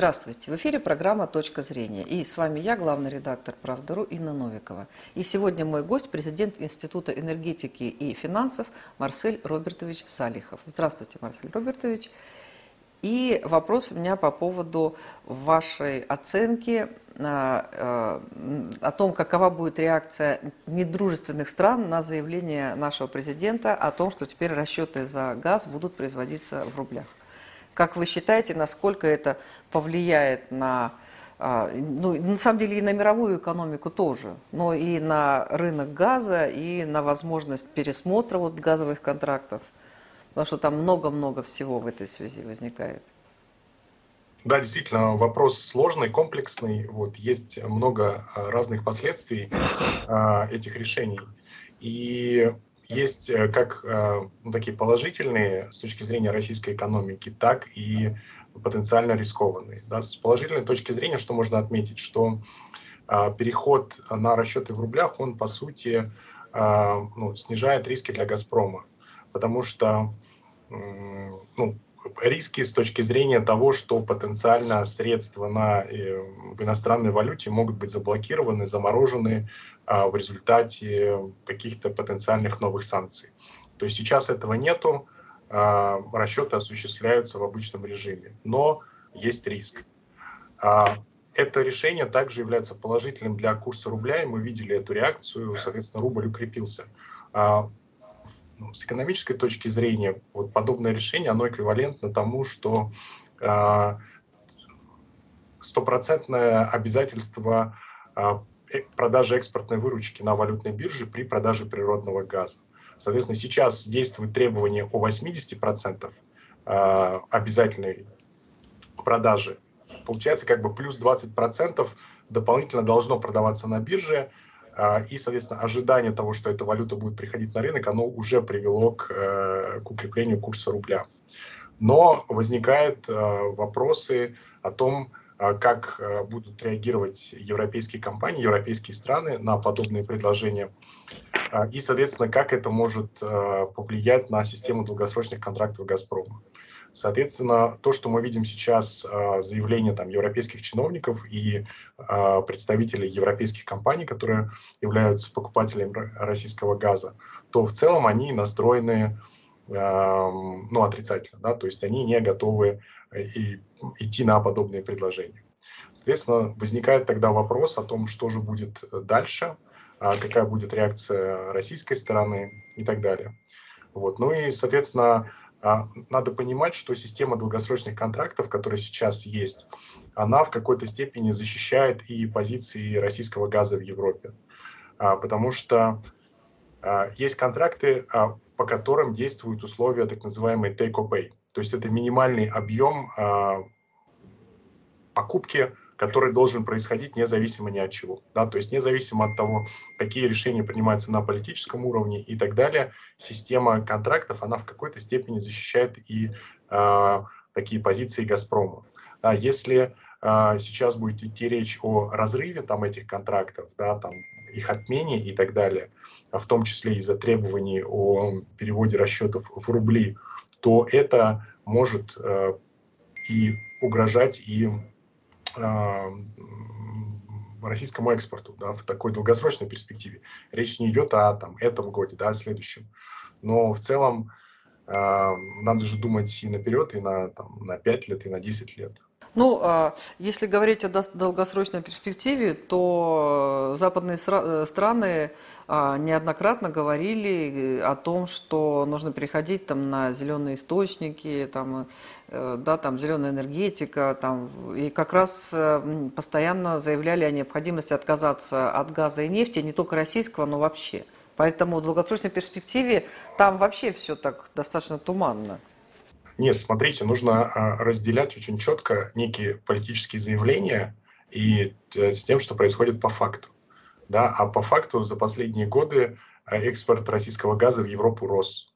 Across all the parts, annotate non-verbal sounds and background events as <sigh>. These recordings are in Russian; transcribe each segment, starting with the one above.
Здравствуйте! В эфире программа «Точка зрения». И с вами я, главный редактор «Правда.ру» Инна Новикова. И сегодня мой гость – президент Института энергетики и финансов Марсель Робертович Салихов. Здравствуйте, Марсель Робертович. И вопрос у меня по поводу вашей оценки а, а, о том, какова будет реакция недружественных стран на заявление нашего президента о том, что теперь расчеты за газ будут производиться в рублях. Как вы считаете, насколько это повлияет на, а, ну, на самом деле и на мировую экономику тоже, но и на рынок газа, и на возможность пересмотра вот газовых контрактов? Потому что там много-много всего в этой связи возникает. Да, действительно, вопрос сложный, комплексный. Вот, есть много а, разных последствий а, этих решений. И есть э, как э, ну, такие положительные с точки зрения российской экономики, так и потенциально рискованные. Да. С положительной точки зрения, что можно отметить, что а, переход на расчеты в рублях, он по сути а, ну, снижает риски для «Газпрома», потому что ну, риски с точки зрения того, что потенциально средства на, э, в иностранной валюте могут быть заблокированы, заморожены в результате каких-то потенциальных новых санкций. То есть сейчас этого нету, а, расчеты осуществляются в обычном режиме, но есть риск. А, это решение также является положительным для курса рубля, и мы видели эту реакцию, соответственно, рубль укрепился. Ну, с экономической точки зрения вот подобное решение, оно эквивалентно тому, что а, стопроцентное обязательство а, продажи экспортной выручки на валютной бирже при продаже природного газа. Соответственно, сейчас действует требование о 80% а, обязательной продажи. Получается, как бы плюс 20% дополнительно должно продаваться на бирже, а, и, соответственно, ожидание того, что эта валюта будет приходить на рынок, оно уже привело к, э, к укреплению курса рубля. Но возникают э, вопросы о том, э, как будут реагировать европейские компании, европейские страны на подобные предложения. И, соответственно, как это может повлиять на систему долгосрочных контрактов «Газпрома». Соответственно, то, что мы видим сейчас, а, заявления там, европейских чиновников и а, представителей европейских компаний, которые являются покупателями российского газа, то в целом они настроены ну, отрицательно, да, то есть они не готовы э, и, идти на подобные предложения. Соответственно, возникает тогда вопрос о том, что же будет дальше, а, какая будет реакция российской стороны и так далее. Вот. Ну и, соответственно, а, надо понимать, что система долгосрочных контрактов, которая сейчас есть, она в какой-то степени защищает и позиции российского газа в Европе. А, потому что есть контракты, по которым действуют условия так называемой take-or-pay. То есть это минимальный объем покупки который должен происходить независимо ни от чего. Да? То есть независимо от того, какие решения принимаются на политическом уровне и так далее, система контрактов, она в какой-то степени защищает и э, такие позиции «Газпрома». Да, если э, сейчас будет идти речь о разрыве там, этих контрактов, да, там, их отмене и так далее, в том числе из-за требований о переводе расчетов в рубли, то это может э, и угрожать и а, российскому экспорту да, в такой долгосрочной перспективе. Речь не идет о там, этом годе, да, о следующем. Но в целом э, надо же думать и наперед, и на, там, на 5 лет, и на 10 лет. Ну, а, если говорить о долгосрочной перспективе, то западные э, страны а, неоднократно говорили о том, что нужно переходить там, на зеленые источники, там, э, да, там, зеленая энергетика, там, и как раз э, постоянно заявляли о необходимости отказаться от газа и нефти, не только российского, но вообще. Поэтому в долгосрочной перспективе там вообще все так достаточно туманно. Нет, смотрите, нужно а, разделять очень четко некие политические заявления и э, с тем, что происходит по факту. Да? А по факту за последние годы а, экспорт российского газа в Европу рос,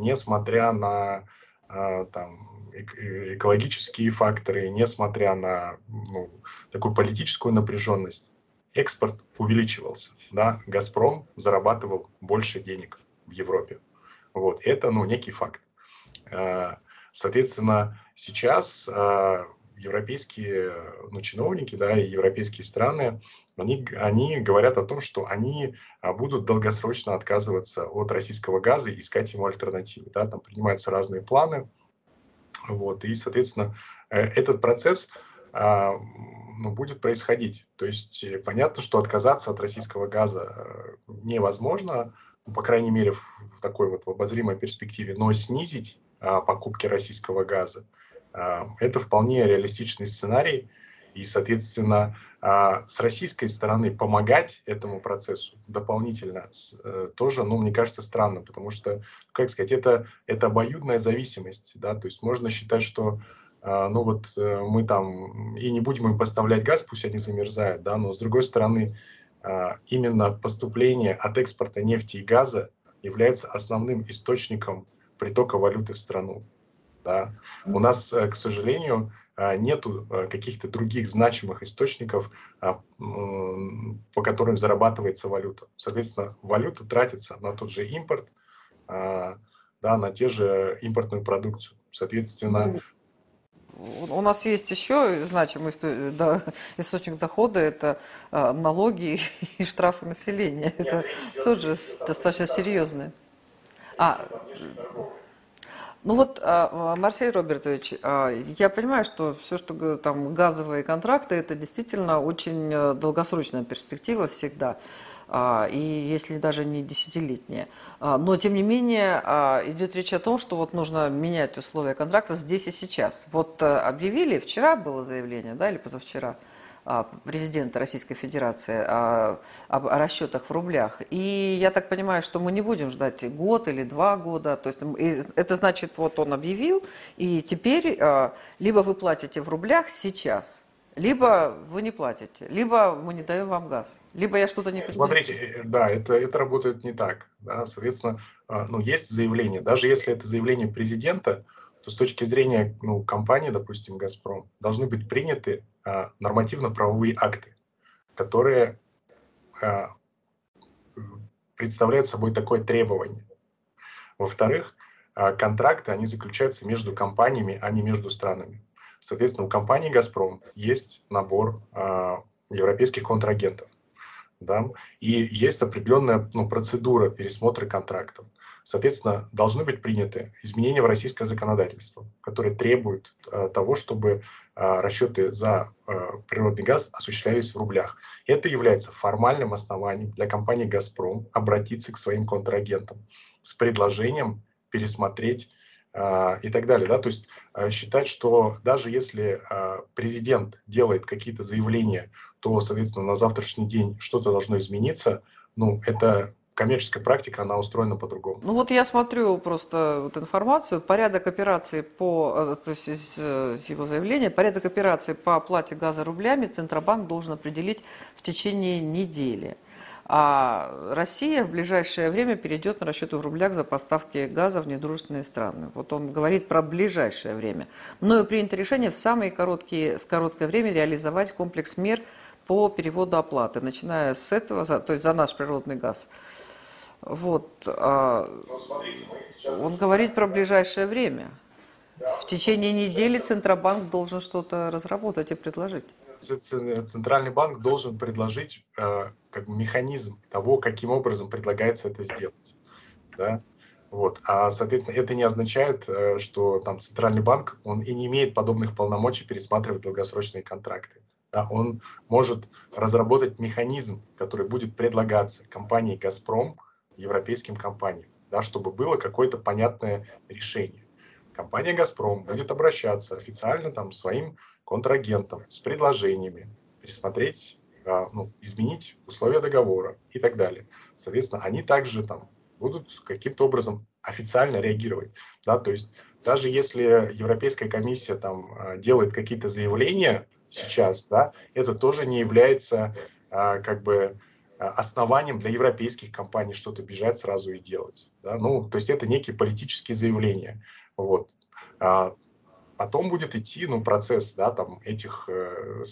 несмотря на а, там, экологические факторы, несмотря на ну, такую политическую напряженность. Экспорт увеличивался. Да? «Газпром» зарабатывал больше денег в Европе. Вот. Это ну, некий факт. Соответственно, сейчас, а, европейские ну, чиновники, да, и европейские страны, они, они говорят о том, что они а, будут долгосрочно отказываться от российского газа и искать ему альтернативы. Да, там принимаются разные планы, вот, и, соответственно, э, этот процесс а, ну, будет происходить. То есть э, понятно, что отказаться от российского газа э, невозможно, по крайней мере, в такой вот в обозримой перспективе, но снизить покупки российского газа. А, это вполне реалистичный сценарий, и, соответственно, с российской стороны помогать этому процессу дополнительно тоже, ну, мне кажется, странно, потому что, как сказать, это, это обоюдная зависимость, да, то есть можно считать, что а, ну вот э, мы там и не будем им поставлять газ, пусть они замерзают, да, но с другой стороны а, именно поступление от экспорта нефти и газа является основным источником притока валюты в страну. Да. У нас, э, к сожалению, а, нету э, каких-то других значимых источников, по которым зарабатывается валюта. Соответственно, валюта тратится на тот же импорт, да, на те же импортную продукцию. Соответственно, у нас есть еще значимый источник дохода, это а, налоги <laughs> и штрафы населения. Это тоже достаточно серьезные. А, ну вот, а, Марсель Робертович, а, я понимаю, что все, что там газовые контракты, это действительно очень э, долгосрочная перспектива всегда. А, и если даже не десятилетние. А, но, тем не менее, а, идет речь о том, что вот нужно менять условия контракта здесь и сейчас. Вот э, объявили, вчера было заявление, да, или позавчера, президента Российской Федерации о, о, расчетах в рублях. И я так понимаю, что мы не будем ждать год или два года. То есть это значит, вот он объявил, и теперь либо вы платите в рублях сейчас, либо вы не платите, либо мы не даем вам газ, либо я что-то не понимаю. Смотрите, э, да, это, это работает не так. Да? Соответственно, а, ну, есть заявление. Даже если это заявление президента, то с точки зрения ну, компании, допустим, «Газпром», должны быть приняты а, нормативно-правовые акты, которые а, представляют собой такое требование. Во-вторых, а, контракты, они заключаются между компаниями, а не между странами. Соответственно, у компании «Газпром» есть набор э, европейских контрагентов. Да, и есть определенная ну, процедура пересмотра контрактов. Соответственно, должны быть приняты изменения в российское законодательство, которые требуют э, того, чтобы э, расчеты за э, природный газ осуществлялись в рублях. Это является формальным основанием для компании «Газпром» обратиться к своим контрагентам с предложением пересмотреть и так далее. Да? То есть считать, что даже если президент делает какие-то заявления, то, соответственно, на завтрашний день что-то должно измениться, ну, это коммерческая практика, она устроена по-другому. Ну вот я смотрю просто вот информацию, порядок операции по, э, то есть из его заявления, порядок операции по оплате газа рублями Центробанк должен определить в течение недели. А Россия в ближайшее время перейдет на расчеты в рублях за поставки газа в недружественные страны. Вот он говорит про ближайшее время. Мною принято решение в самые короткие, с короткое время реализовать комплекс мер по переводу оплаты, начиная с этого, то есть за наш природный газ. Вот. А, он говорит про ближайшее время. В течение недели Центробанк должен что-то разработать и предложить. Центральный банк должен предложить э, как бы механизм того, каким образом предлагается это сделать. Да? Вот. А, соответственно, это не означает, э, что там Центральный банк, он и не имеет подобных полномочий пересматривать долгосрочные контракты. Да? Он может разработать механизм, который будет предлагаться компании «Газпром», европейским компаниям, да, чтобы было какое-то понятное решение. Компания «Газпром» будет обращаться официально там своим контрагентам с предложениями, пересмотреть, а, ну, изменить условия договора и так далее. Соответственно, они также там будут каким-то образом официально реагировать. Да? То есть даже если Европейская комиссия там а, делает какие-то заявления сейчас, да, это тоже не является а, как бы основанием для европейских компаний что-то бежать сразу и делать. Да? Ну, то есть это некие политические заявления. Вот. Потом будет идти ну, процесс да, там, этих э,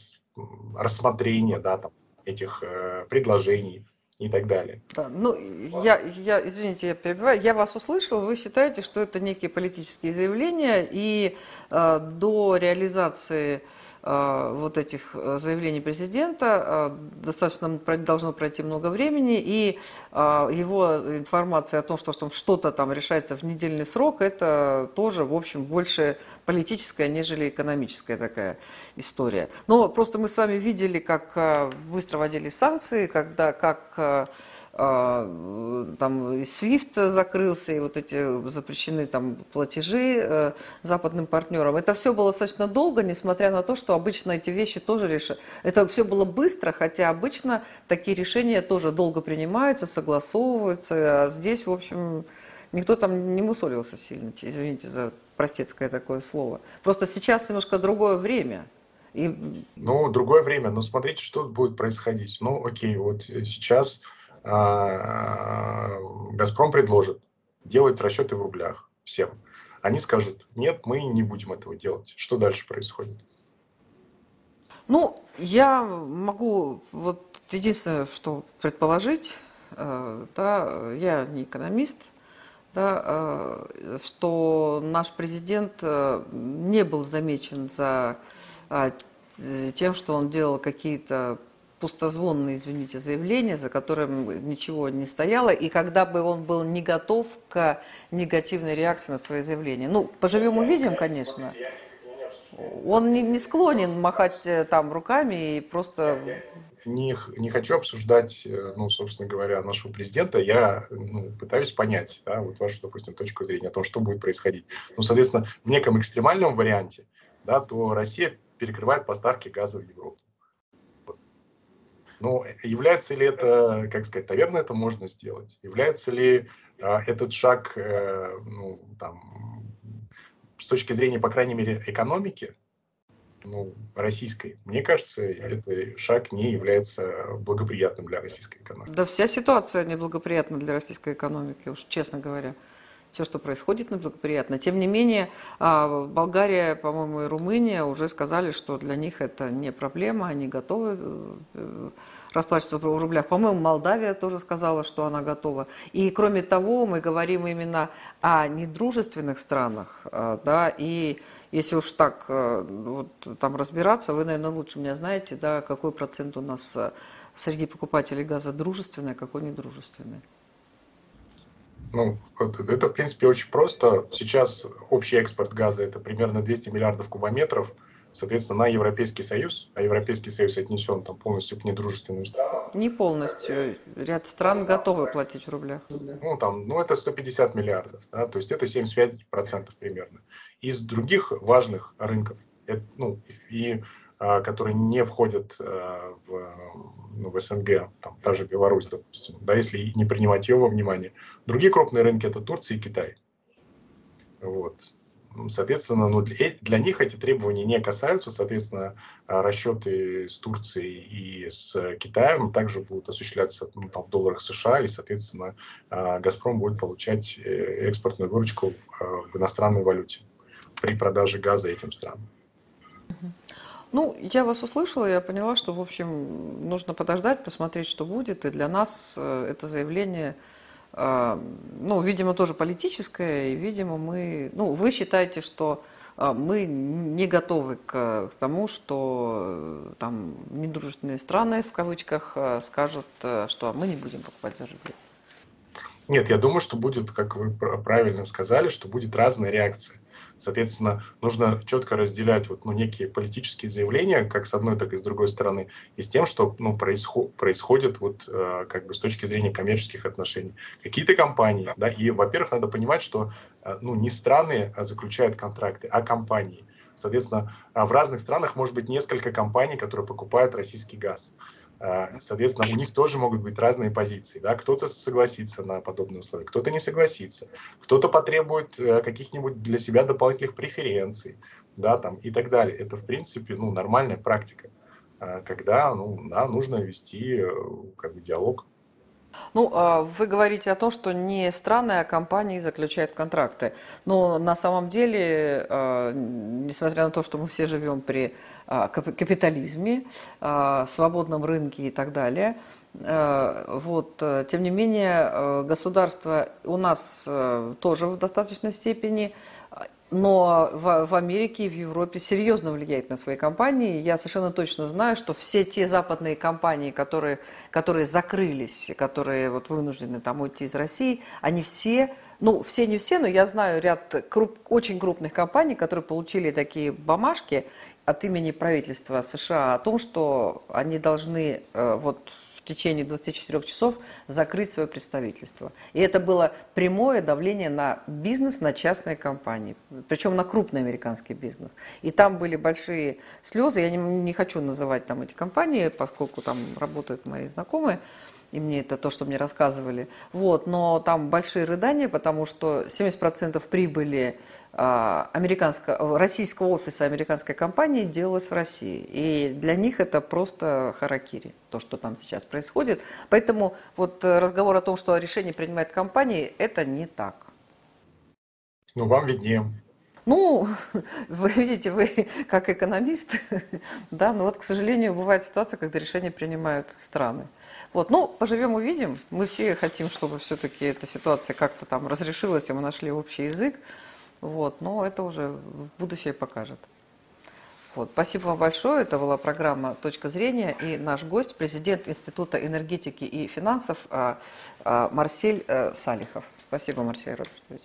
рассмотрения да, там, этих э, предложений. и так далее. Да, ну, я, я, извините, я перебиваю, я вас услышал, вы считаете, что это некие политические заявления, и э, до реализации э, вот этих э, заявлений президента э, достаточно должно пройти много времени, и э, его информация о том, что, что что-то там решается в недельный срок, это тоже, в общем, больше политическая, нежели экономическая такая история. Но просто мы с вами видели, как э, быстро вводились санкции, когда, как э, э, там и SWIFT закрылся, и вот эти запрещены там платежи западным партнерам. Это все было достаточно долго, несмотря на то, что обычно эти вещи тоже решают. Это все было быстро, хотя обычно такие решения тоже долго принимаются, согласовываются. А здесь, в общем, никто там не мусолился сильно, извините за простецкое такое слово. Просто сейчас немножко другое время. И... Ну, другое время, но смотрите, что будет происходить. Ну, окей, вот сейчас а, Газпром предложит делать расчеты в рублях всем. Они скажут, нет, мы не будем этого делать. Что дальше происходит? Ну, я могу, вот единственное, что предположить, э, да, я не экономист, да, э, что наш президент э, не был замечен за а, тем, что он делал какие-то пустозвонные, извините, заявления, за которым ничего не стояло, и когда бы он был не готов к негативной реакции на свои заявления. Ну, поживем увидим, конечно. Он не, не склонен махать э, там руками и просто не, не хочу обсуждать, э, ну, собственно говоря, нашего президента. Я ну, пытаюсь понять, да, вот вашу, допустим, точку зрения о том, что будет происходить. Ну, соответственно, в неком экстремальном варианте, да, то Россия перекрывает поставки газа в Европу. Но является ли это, как сказать, наверное, это можно сделать. Является ли э, этот шаг, э, ну, там, с точки зрения, по крайней мере, экономики, ну, российской. Мне кажется, этот шаг не является благоприятным для российской экономики. Да вся ситуация неблагоприятна для российской экономики, уж честно говоря. Все, что происходит, неблагоприятно. Тем не менее, а, Болгария, по-моему, и Румыния уже сказали, что для них это не проблема, они готовы э, расплачиваться в рублях. По-моему, Молдавия тоже сказала, что она готова. И кроме того, мы говорим именно о недружественных странах, а, да, и если уж так э, вот, там разбираться, вы, наверное, лучше меня знаете, да, какой процент у нас э, среди покупателей газа дружественный, а какой недружественный. Ну, это, в принципе, очень просто. Сейчас общий экспорт газа – это примерно 200 миллиардов кубометров – соответственно, на Европейский Союз, а Европейский Союз отнесен там полностью к недружественным странам. Не полностью. Ряд стран готовы платить в рублях. Ну, там, ну, это 150 миллиардов, да, то есть это 75% примерно. Из других важных рынков, это, ну, и которые не входят а, в, ну, в СНГ, там, та же Беларусь, допустим, да, если не принимать ее во внимание. Другие крупные рынки – это Турция и Китай. Вот. Соответственно, ну, для, для них эти требования не касаются, соответственно, а, расчеты с Турцией и с Китаем также будут осуществляться ну, там, в долларах США, и, соответственно, а, «Газпром» будет получать э, экспортную выручку в, а, в иностранной валюте при продаже газа этим странам. Ну, я вас услышала, я поняла, что, в общем, нужно подождать, посмотреть, что будет, и для нас э, это заявление – а, ну, видимо, тоже политическое, и, видимо, мы, ну, вы считаете, что а, мы не готовы к тому, что э, там недружественные страны, в кавычках, э, скажут, э, что мы не будем покупать за. Нет, я думаю, что будет, как вы правильно сказали, что будет разная реакция. Соответственно, нужно четко разделять вот, ну, некие политические заявления, как с одной, так и с другой стороны, и с тем, что ну, происход, происходит вот, э, как бы с точки зрения коммерческих отношений. Какие-то компании, да, и, во-первых, надо понимать, что э, ну, не страны а заключают контракты, а компании. Соответственно, в разных странах может быть несколько компаний, которые покупают российский газ. А, соответственно, у них тоже могут быть разные позиции. Да? Кто-то согласится на подобные условия, кто-то не согласится, кто-то потребует э, каких-нибудь для себя дополнительных преференций да, там, и так далее. Это, в принципе, ну, нормальная практика, а, когда ну, да, нужно вести э, как бы, диалог. Ну, а вы говорите о том, что не страны, а компании заключают контракты. Но на самом деле, а, несмотря на то, что мы все живем при капитализме, свободном рынке и так далее. Вот. Тем не менее, государство у нас тоже в достаточной степени но в, Америке и в Европе серьезно влияет на свои компании. Я совершенно точно знаю, что все те западные компании, которые, которые закрылись, которые вот вынуждены там уйти из России, они все, ну все не все, но я знаю ряд круп, очень крупных компаний, которые получили такие бумажки от имени правительства США о том, что они должны э, вот в течение 24 часов закрыть свое представительство. И это было прямое давление на бизнес, на частные компании, причем на крупный американский бизнес. И там были большие слезы, я не, не хочу называть там эти компании, поскольку там работают мои знакомые, и мне это то, что мне рассказывали. Вот, но там большие рыдания, потому что 70% прибыли а, американского, российского офиса американской компании делалось в России. И для них это просто харакири, то, что там сейчас происходит. Поэтому вот разговор о том, что решение принимает компания, это не так. Ну, вам виднее. Ну, <laughs> вы видите, вы <laughs> как экономист, <laughs> да, но вот, к сожалению, бывает ситуация, когда решения принимают страны. Вот, ну, поживем, увидим. Мы все хотим, чтобы все-таки эта ситуация как-то там разрешилась, и мы нашли общий язык. Вот, но это уже в будущее покажет. Вот, спасибо вам большое. Это была программа «Точка зрения» и наш гость, президент Института энергетики и финансов а, а, Марсель э, Салихов. Спасибо, Марсель Робертович.